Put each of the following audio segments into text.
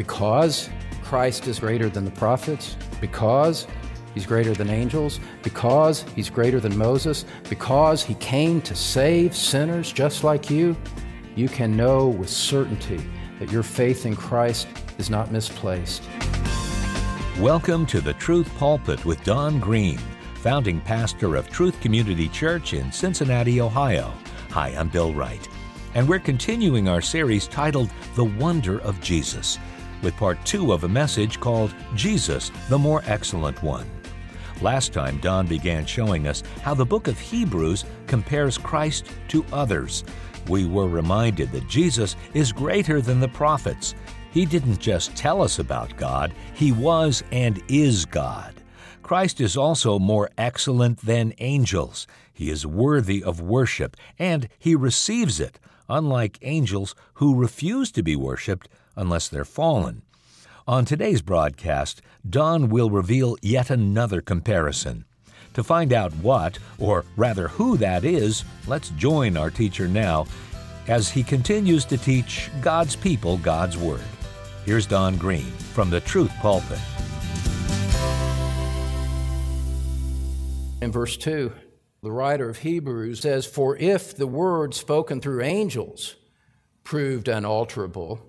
Because Christ is greater than the prophets, because he's greater than angels, because he's greater than Moses, because he came to save sinners just like you, you can know with certainty that your faith in Christ is not misplaced. Welcome to the Truth Pulpit with Don Green, founding pastor of Truth Community Church in Cincinnati, Ohio. Hi, I'm Bill Wright, and we're continuing our series titled The Wonder of Jesus, with part two of a message called Jesus, the More Excellent One. Last time, Don began showing us how the book of Hebrews compares Christ to others. We were reminded that Jesus is greater than the prophets. He didn't just tell us about God, He was and is God. Christ is also more excellent than angels. He is worthy of worship, and he receives it, unlike angels who refuse to be worshiped unless they're fallen. On today's broadcast, Don will reveal yet another comparison. To find out what, or rather who that is, let's join our teacher now as he continues to teach God's people God's Word. Here's Don Green from the Truth Pulpit. In verse 2, the writer of Hebrews says, For if the word spoken through angels proved unalterable,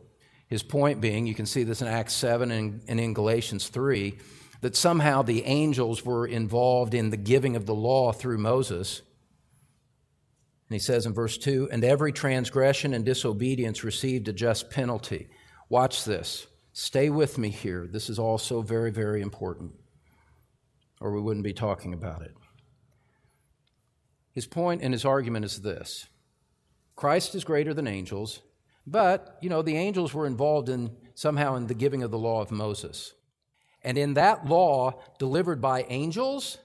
his point being, you can see this in Acts 7 and, and in Galatians 3, that somehow the angels were involved in the giving of the law through Moses. And he says in verse 2 And every transgression and disobedience received a just penalty. Watch this. Stay with me here. This is also very, very important, or we wouldn't be talking about it. His and his argument is this Christ is greater than angels, but, you know, the angels were involved in somehow in the giving of the law of Moses. And in that law delivered by angels,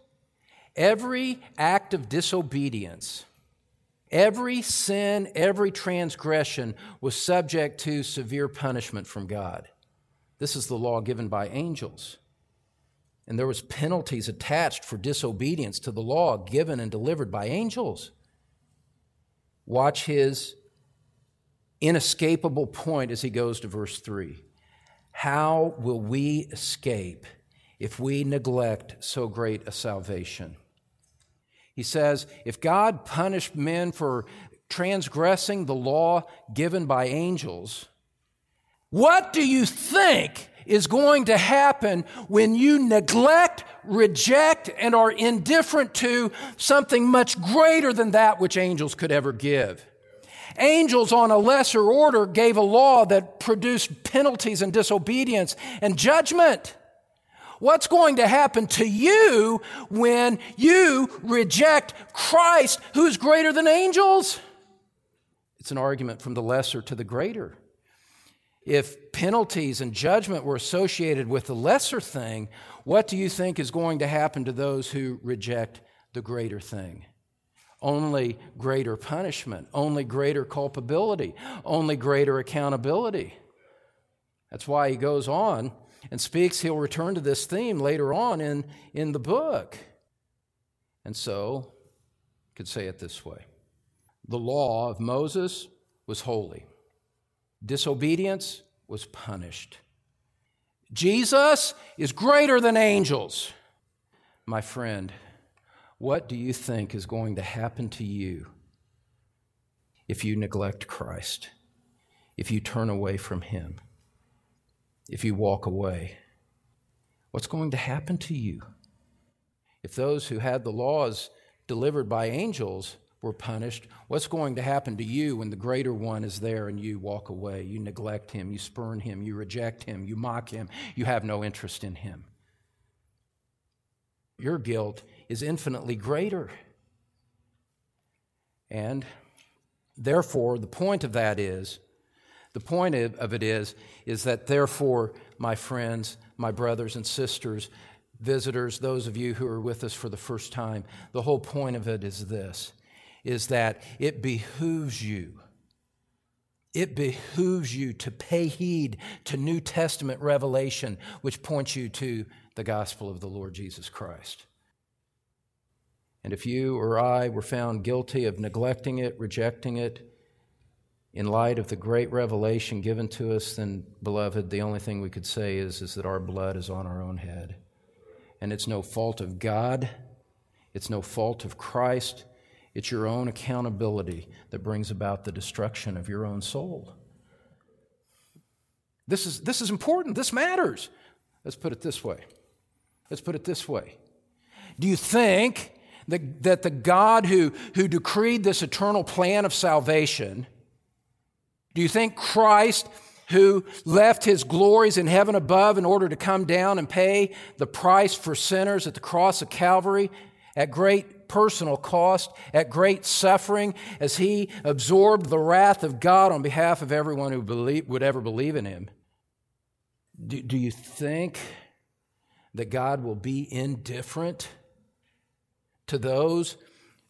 every act of disobedience, every sin, every transgression was subject to severe punishment from God. This is the law given by angels and there was penalties attached for disobedience to the law given and delivered by angels watch his inescapable point as he goes to verse 3 how will we escape if we neglect so great a salvation he says if god punished men for transgressing the law given by angels what do you think is going to happen when you neglect, reject, and are indifferent to something much greater than that which angels could ever give. Angels on a lesser order gave a law that produced penalties and disobedience and judgment. What's going to happen to you when you reject Christ, who's greater than angels? It's an argument from the lesser to the greater if penalties and judgment were associated with the lesser thing, what do you think is going to happen to those who reject the greater thing? Only greater punishment, only greater culpability, only greater accountability. That's why he goes on and speaks. He'll return to this theme later on in, in the book. And so, could say it this way the law of Moses was holy. Disobedience was punished. Jesus is greater than angels. My friend, what do you think is going to happen to you if you neglect Christ, if you turn away from Him, if you walk away? What's going to happen to you? If those who had the laws delivered by angels were punished, what's going to happen to you when the greater one is there and you walk away? You neglect him, you spurn him, you reject him, you mock him, you have no interest in him. Your guilt is infinitely greater. And therefore, the point of that is the point of it is, is that therefore, my friends, my brothers and sisters, visitors, those of you who are with us for the first time, the whole point of it is this is that it behooves you. It behooves you to pay heed to New Testament revelation, which points you to the gospel of the Lord Jesus Christ. And if you or I were found guilty of neglecting it, rejecting it, in light of the great revelation given to us, then, beloved, the only thing we could say is, is that our blood is on our own head. And it's no fault of God, it's no fault of Christ, it's your own accountability that brings about the destruction of your own soul. This is, this is important, this matters. Let's put it this way. Let's put it this way. Do you think that, that the God who, who decreed this eternal plan of salvation, do you think Christ, who left his glories in heaven above in order to come down and pay the price for sinners at the cross of Calvary at great personal cost, at great suffering, as he absorbed the wrath of God on behalf of everyone who believe, would ever believe in him? Do, do you think that God will be indifferent to those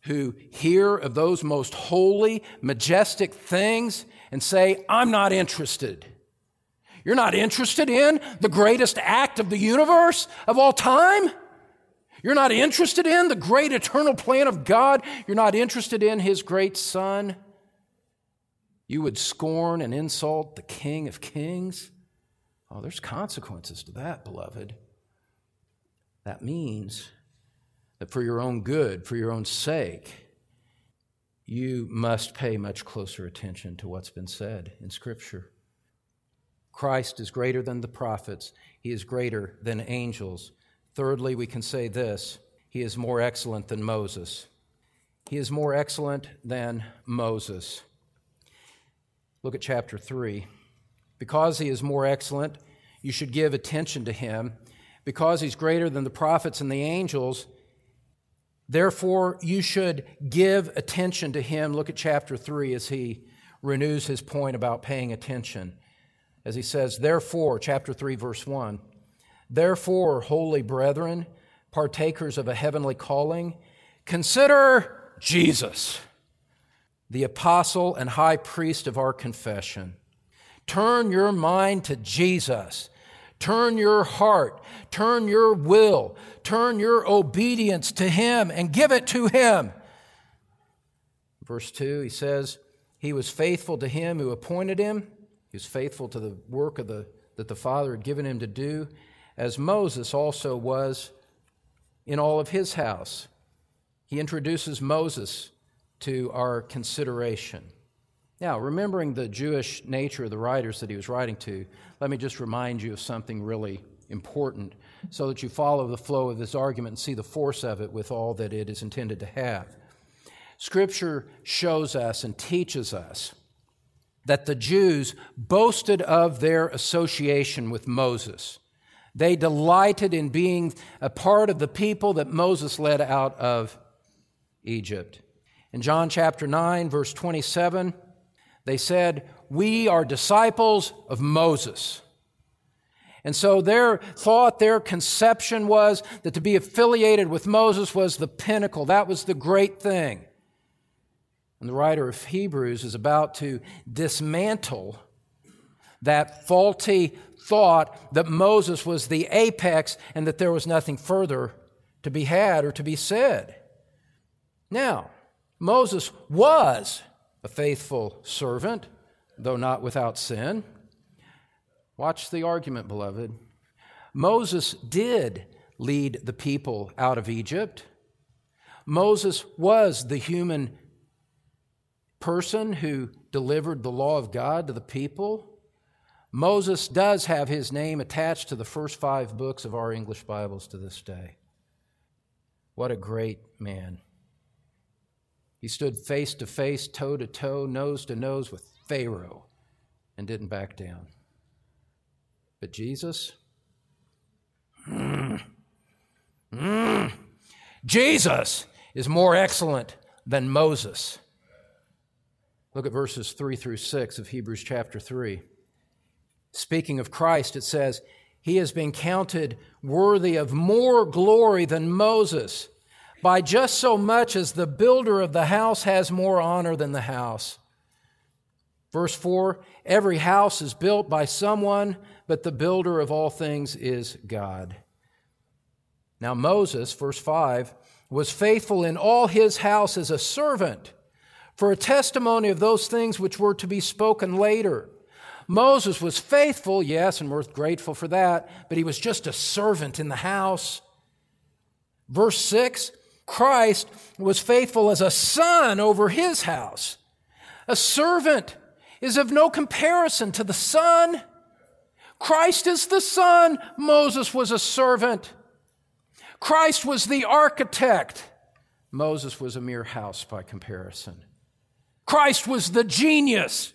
who hear of those most holy, majestic things and say, I'm not interested. You're not interested in the greatest act of the universe of all time? You're not interested in the great eternal plan of God? You're not interested in His great Son? You would scorn and insult the King of Kings? Oh, there's consequences to that, beloved. That means that for your own good, for your own sake, you must pay much closer attention to what's been said in Scripture. Christ is greater than the prophets, He is greater than angels. Thirdly, we can say this He is more excellent than Moses. He is more excellent than Moses. Look at chapter 3. Because he is more excellent, you should give attention to him. Because he's greater than the prophets and the angels, Therefore, you should give attention to him. Look at chapter 3 as he renews his point about paying attention. As he says, Therefore, chapter 3, verse 1 Therefore, holy brethren, partakers of a heavenly calling, consider Jesus, the apostle and high priest of our confession. Turn your mind to Jesus Turn your heart, turn your will, turn your obedience to Him and give it to Him. Verse 2, he says, He was faithful to Him who appointed Him. He was faithful to the work of the, that the Father had given Him to do, as Moses also was in all of His house. He introduces Moses to our consideration. Now, remembering the Jewish nature of the writers that he was writing to, let me just remind you of something really important so that you follow the flow of this argument and see the force of it with all that it is intended to have. Scripture shows us and teaches us that the Jews boasted of their association with Moses. They delighted in being a part of the people that Moses led out of Egypt. In John chapter 9, verse 27, they said, We are disciples of Moses. And so their thought, their conception was that to be affiliated with Moses was the pinnacle. That was the great thing. And the writer of Hebrews is about to dismantle that faulty thought that Moses was the apex and that there was nothing further to be had or to be said. Now, Moses was a faithful servant, though not without sin. Watch the argument, beloved. Moses did lead the people out of Egypt. Moses was the human person who delivered the law of God to the people. Moses does have his name attached to the first five books of our English Bibles to this day. What a great man. He stood face to face, toe to toe, nose to nose with Pharaoh and didn't back down. But Jesus, mm, mm, Jesus is more excellent than Moses. Look at verses 3 through 6 of Hebrews chapter 3. Speaking of Christ, it says, He has been counted worthy of more glory than Moses by just so much as the builder of the house has more honor than the house. Verse 4 Every house is built by someone, but the builder of all things is God. Now, Moses, verse 5, was faithful in all his house as a servant for a testimony of those things which were to be spoken later. Moses was faithful, yes, and we're grateful for that, but he was just a servant in the house. Verse 6 Christ was faithful as a son over his house. A servant is of no comparison to the son. Christ is the son, Moses was a servant. Christ was the architect, Moses was a mere house by comparison. Christ was the genius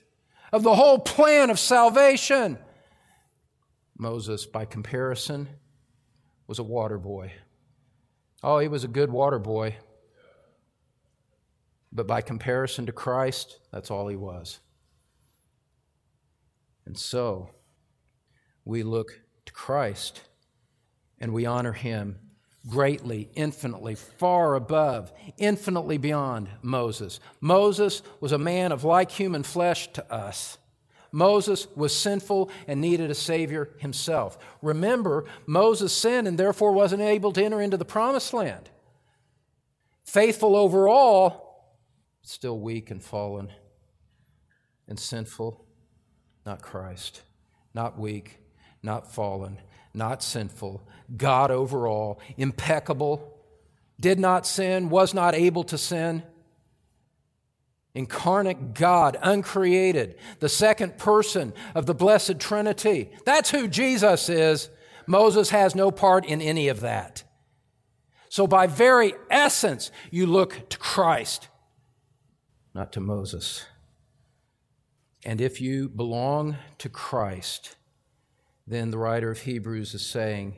of the whole plan of salvation. Moses, by comparison, was a water boy. Oh, he was a good water boy. But by comparison to Christ, that's all he was. And so, we look to Christ and we honor him greatly, infinitely, far above, infinitely beyond Moses. Moses was a man of like human flesh to us. Moses was sinful and needed a Savior himself. Remember, Moses sinned and therefore wasn't able to enter into the promised land. Faithful overall, still weak and fallen and sinful, not Christ. Not weak, not fallen, not sinful, God overall, impeccable, did not sin, was not able to sin. Incarnate God, uncreated, the second person of the Blessed Trinity. That's who Jesus is. Moses has no part in any of that. So, by very essence, you look to Christ, not to Moses. And if you belong to Christ, then the writer of Hebrews is saying,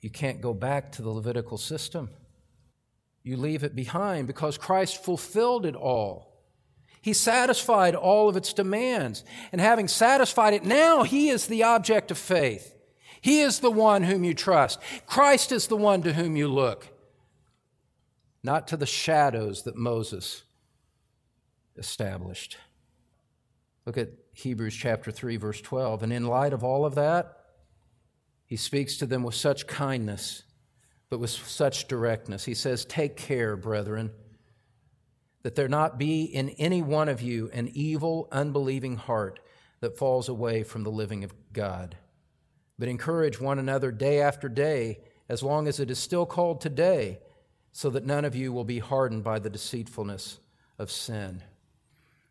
you can't go back to the Levitical system. You leave it behind because Christ fulfilled it all. He satisfied all of its demands. And having satisfied it, now He is the object of faith. He is the one whom you trust. Christ is the one to whom you look, not to the shadows that Moses established. Look at Hebrews chapter 3, verse 12. And in light of all of that, he speaks to them with such kindness, but with such directness. He says, Take care, brethren, that there not be in any one of you an evil, unbelieving heart that falls away from the living of God. But encourage one another day after day, as long as it is still called today, so that none of you will be hardened by the deceitfulness of sin.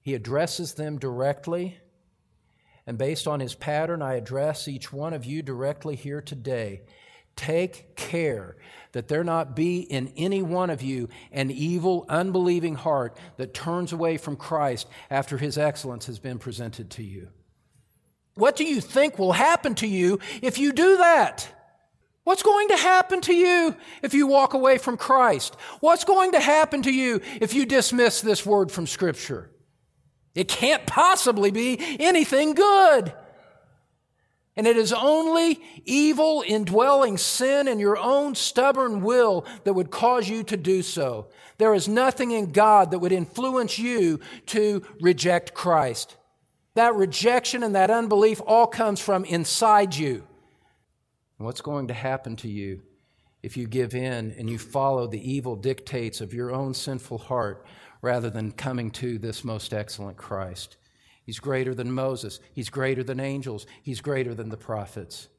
He addresses them directly and based on his pattern, I address each one of you directly here today. Take care that there not be in any one of you an evil, unbelieving heart that turns away from Christ after his excellence has been presented to you. What do you think will happen to you if you do that? What's going to happen to you if you walk away from Christ? What's going to happen to you if you dismiss this word from Scripture? It can't possibly be anything good. And it is only evil, indwelling sin and your own stubborn will that would cause you to do so. There is nothing in God that would influence you to reject Christ. That rejection and that unbelief all comes from inside you. What's going to happen to you if you give in and you follow the evil dictates of your own sinful heart rather than coming to this most excellent Christ. He's greater than Moses. He's greater than angels. He's greater than the prophets.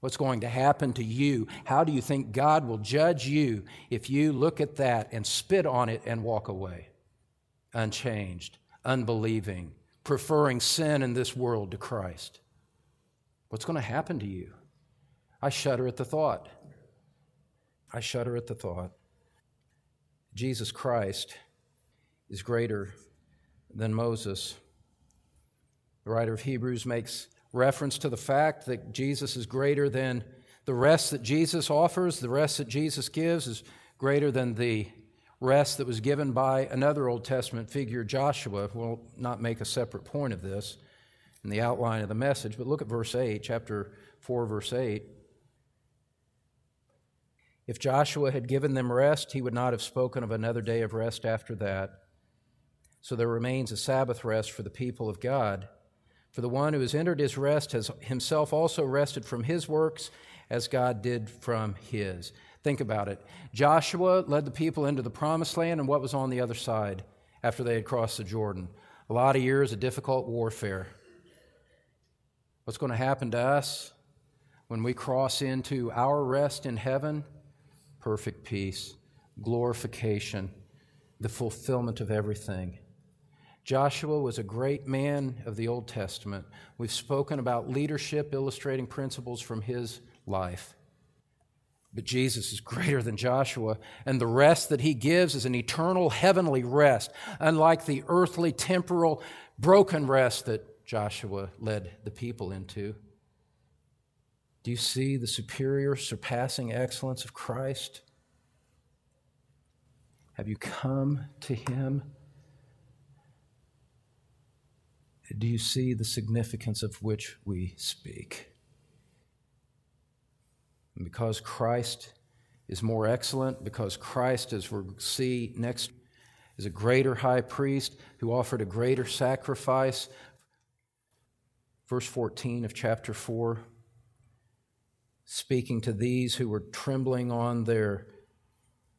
What's going to happen to you? How do you think God will judge you if you look at that and spit on it and walk away? Unchanged, unbelieving, preferring sin in this world to Christ. What's going to happen to you? I shudder at the thought. I shudder at the thought. Jesus Christ is greater than Moses. The writer of Hebrews makes reference to the fact that Jesus is greater than the rest that Jesus offers, the rest that Jesus gives is greater than the rest that was given by another Old Testament figure, Joshua. We'll not make a separate point of this in the outline of the message, but look at verse 8, chapter 4, verse 8. If Joshua had given them rest, he would not have spoken of another day of rest after that. So there remains a Sabbath rest for the people of God. For the one who has entered his rest has himself also rested from his works as God did from his. Think about it. Joshua led the people into the promised land, and what was on the other side? after they had crossed the Jordan. A lot of years of difficult warfare. What's going to happen to us when we cross into our rest in heaven? Perfect peace, glorification, the fulfillment of everything. Joshua was a great man of the Old Testament. We've spoken about leadership, illustrating principles from his life. But Jesus is greater than Joshua, and the rest that he gives is an eternal heavenly rest, unlike the earthly, temporal, broken rest that Joshua led the people into. Do you see the superior, surpassing excellence of Christ? Have you come to him? Do you see the significance of which we speak? And because Christ is more excellent, because Christ, as we'll see next, is a greater high priest who offered a greater sacrifice. Verse 14 of chapter 4, speaking to these who were trembling on their,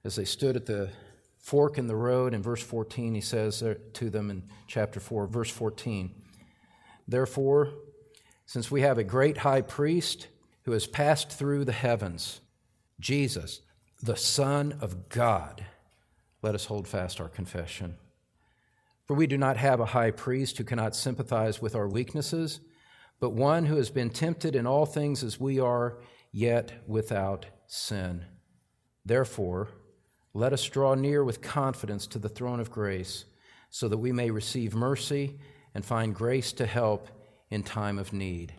as they stood at the fork in the road. In verse 14, he says to them in chapter 4, verse 14, Therefore, since we have a great high priest, who has passed through the heavens, Jesus, the Son of God. Let us hold fast our confession. For we do not have a high priest who cannot sympathize with our weaknesses, but one who has been tempted in all things as we are, yet without sin. Therefore, let us draw near with confidence to the throne of grace, so that we may receive mercy and find grace to help in time of need.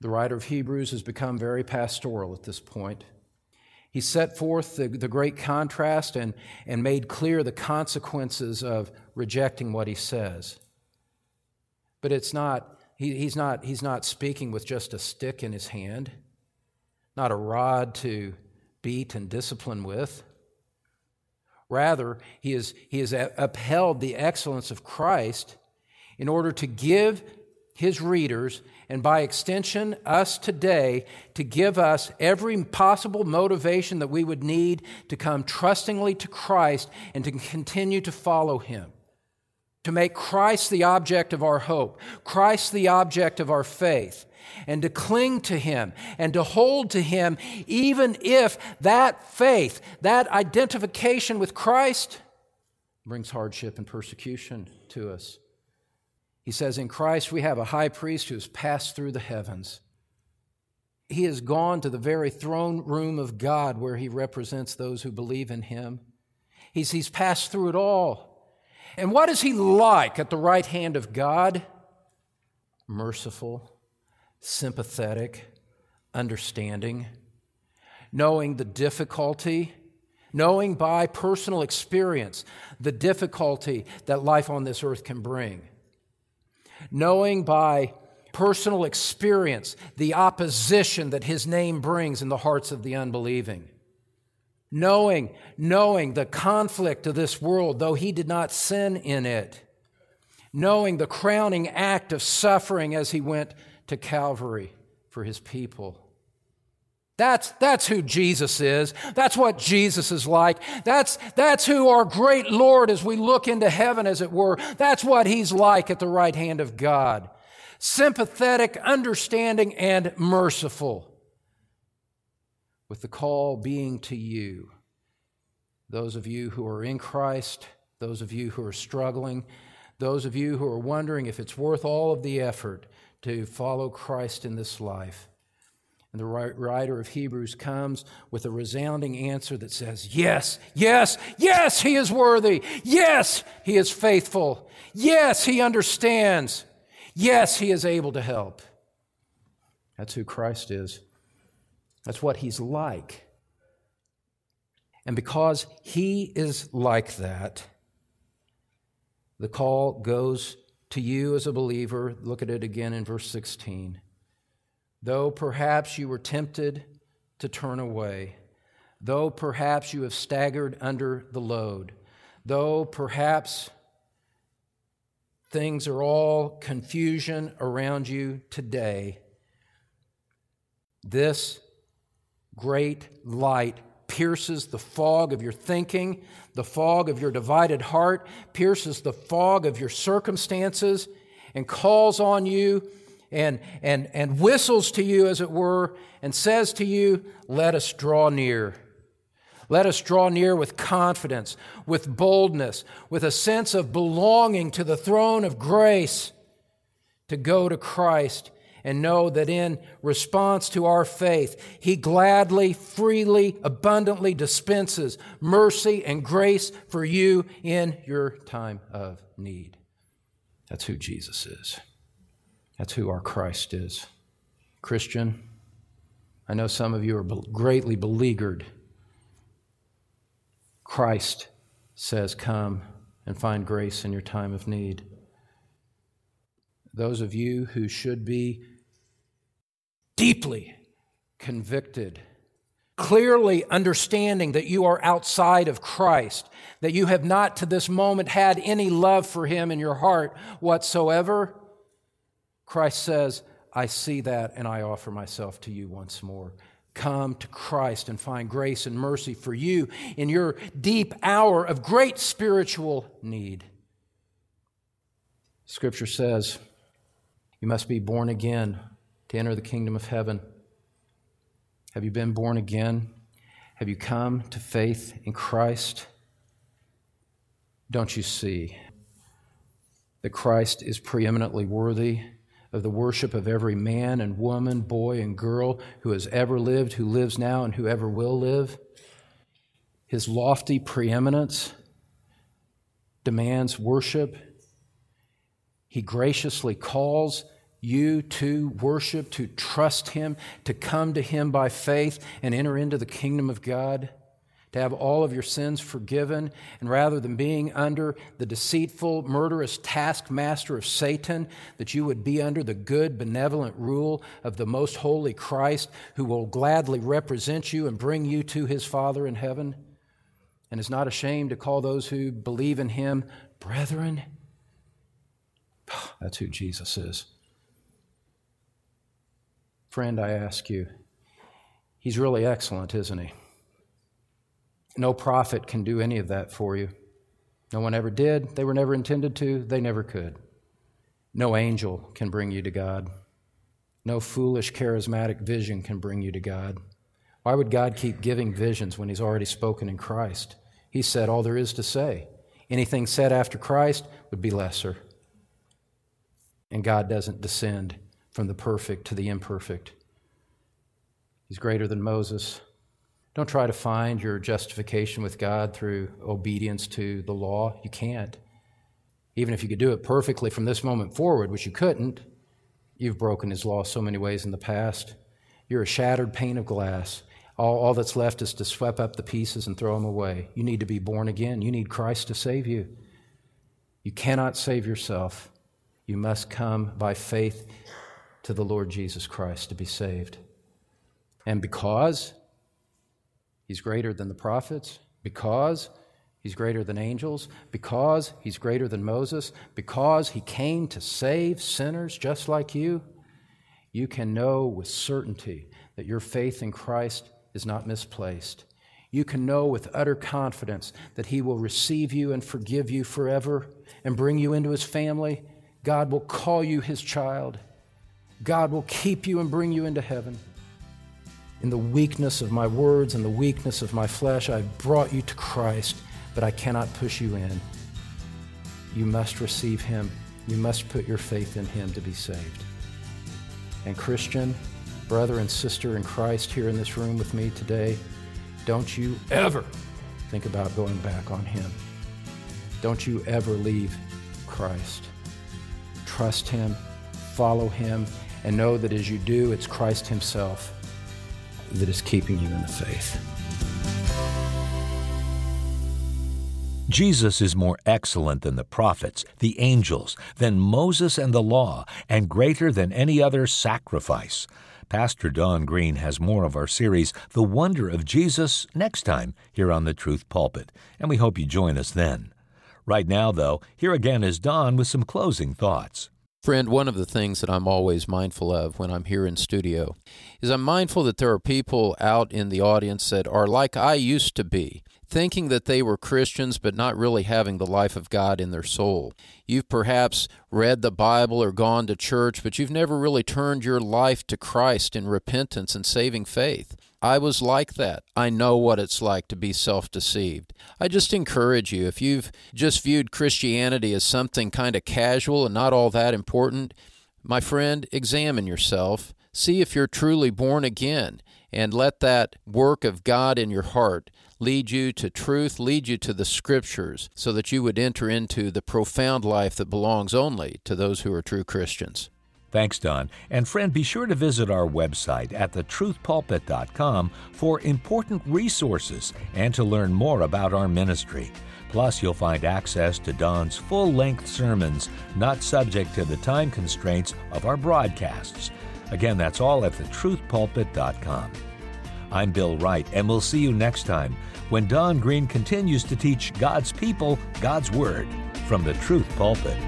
The writer of Hebrews has become very pastoral at this point. He set forth the, the great contrast and, and made clear the consequences of rejecting what he says. But it's not, he, he's, not, he's not speaking with just a stick in his hand, not a rod to beat and discipline with. Rather, he has, he has upheld the excellence of Christ in order to give his readers, and by extension, us today, to give us every possible motivation that we would need to come trustingly to Christ and to continue to follow him. To make Christ the object of our hope, Christ the object of our faith, and to cling to him and to hold to him, even if that faith, that identification with Christ, brings hardship and persecution to us. He says, In Christ we have a high priest who has passed through the heavens. He has gone to the very throne room of God where he represents those who believe in him. He's, he's passed through it all. And what is he like at the right hand of God? Merciful, sympathetic, understanding, knowing the difficulty, knowing by personal experience the difficulty that life on this earth can bring knowing by personal experience the opposition that his name brings in the hearts of the unbelieving. Knowing, knowing the conflict of this world, though he did not sin in it. Knowing the crowning act of suffering as he went to Calvary for his people. That's, that's who Jesus is. That's what Jesus is like. That's, that's who our great Lord, as we look into heaven, as it were, that's what he's like at the right hand of God. Sympathetic, understanding, and merciful. With the call being to you, those of you who are in Christ, those of you who are struggling, those of you who are wondering if it's worth all of the effort to follow Christ in this life. And the writer of Hebrews comes with a resounding answer that says, Yes, yes, yes, he is worthy. Yes, he is faithful. Yes, he understands. Yes, he is able to help. That's who Christ is. That's what he's like. And because he is like that, the call goes to you as a believer. Look at it again in verse 16. Though perhaps you were tempted to turn away, though perhaps you have staggered under the load, though perhaps things are all confusion around you today, this great light pierces the fog of your thinking, the fog of your divided heart, pierces the fog of your circumstances, and calls on you and, and, and whistles to you, as it were, and says to you, Let us draw near. Let us draw near with confidence, with boldness, with a sense of belonging to the throne of grace to go to Christ and know that in response to our faith, He gladly, freely, abundantly dispenses mercy and grace for you in your time of need. That's who Jesus is. That's who our Christ is. Christian, I know some of you are greatly beleaguered Christ says, Come and find grace in your time of need. Those of you who should be deeply convicted, clearly understanding that you are outside of Christ, that you have not to this moment had any love for Him in your heart whatsoever, Christ says, I see that and I offer myself to you once more come to Christ and find grace and mercy for you in your deep hour of great spiritual need. Scripture says you must be born again to enter the kingdom of heaven. Have you been born again? Have you come to faith in Christ? Don't you see that Christ is preeminently worthy of the worship of every man and woman, boy and girl who has ever lived, who lives now, and who ever will live. His lofty preeminence demands worship. He graciously calls you to worship, to trust Him, to come to Him by faith and enter into the kingdom of God to have all of your sins forgiven, and rather than being under the deceitful, murderous taskmaster of Satan, that you would be under the good, benevolent rule of the most holy Christ, who will gladly represent you and bring you to his Father in heaven, and is not ashamed to call those who believe in him brethren. That's who Jesus is. Friend, I ask you, he's really excellent, isn't he? No prophet can do any of that for you. No one ever did. They were never intended to. They never could. No angel can bring you to God. No foolish charismatic vision can bring you to God. Why would God keep giving visions when He's already spoken in Christ? He said all there is to say. Anything said after Christ would be lesser. And God doesn't descend from the perfect to the imperfect. He's greater than Moses. Don't try to find your justification with God through obedience to the law. You can't. Even if you could do it perfectly from this moment forward, which you couldn't, you've broken His law so many ways in the past. You're a shattered pane of glass. All, all that's left is to sweep up the pieces and throw them away. You need to be born again. You need Christ to save you. You cannot save yourself. You must come by faith to the Lord Jesus Christ to be saved. And because He's greater than the prophets because he's greater than angels, because he's greater than Moses, because he came to save sinners just like you. You can know with certainty that your faith in Christ is not misplaced. You can know with utter confidence that he will receive you and forgive you forever and bring you into his family. God will call you his child. God will keep you and bring you into heaven. In the weakness of my words and the weakness of my flesh, I've brought you to Christ, but I cannot push you in. You must receive him. You must put your faith in him to be saved. And, Christian, brother and sister in Christ here in this room with me today, don't you ever think about going back on him. Don't you ever leave Christ. Trust him, follow him, and know that as you do, it's Christ himself that is keeping you in the faith. Jesus is more excellent than the prophets, the angels, than Moses and the law, and greater than any other sacrifice. Pastor Don Green has more of our series, The Wonder of Jesus, next time here on the Truth Pulpit, and we hope you join us then. Right now, though, here again is Don with some closing thoughts. Friend, one of the things that I'm always mindful of when I'm here in studio is I'm mindful that there are people out in the audience that are like I used to be, thinking that they were Christians but not really having the life of God in their soul. You've perhaps read the Bible or gone to church, but you've never really turned your life to Christ in repentance and saving faith. I was like that. I know what it's like to be self deceived. I just encourage you if you've just viewed Christianity as something kind of casual and not all that important, my friend, examine yourself. See if you're truly born again and let that work of God in your heart lead you to truth, lead you to the scriptures, so that you would enter into the profound life that belongs only to those who are true Christians. Thanks, Don. And friend, be sure to visit our website at thetruthpulpit.com for important resources and to learn more about our ministry. Plus, you'll find access to Don's full length sermons, not subject to the time constraints of our broadcasts. Again, that's all at thetruthpulpit.com. I'm Bill Wright, and we'll see you next time when Don Green continues to teach God's people God's Word from the Truth Pulpit.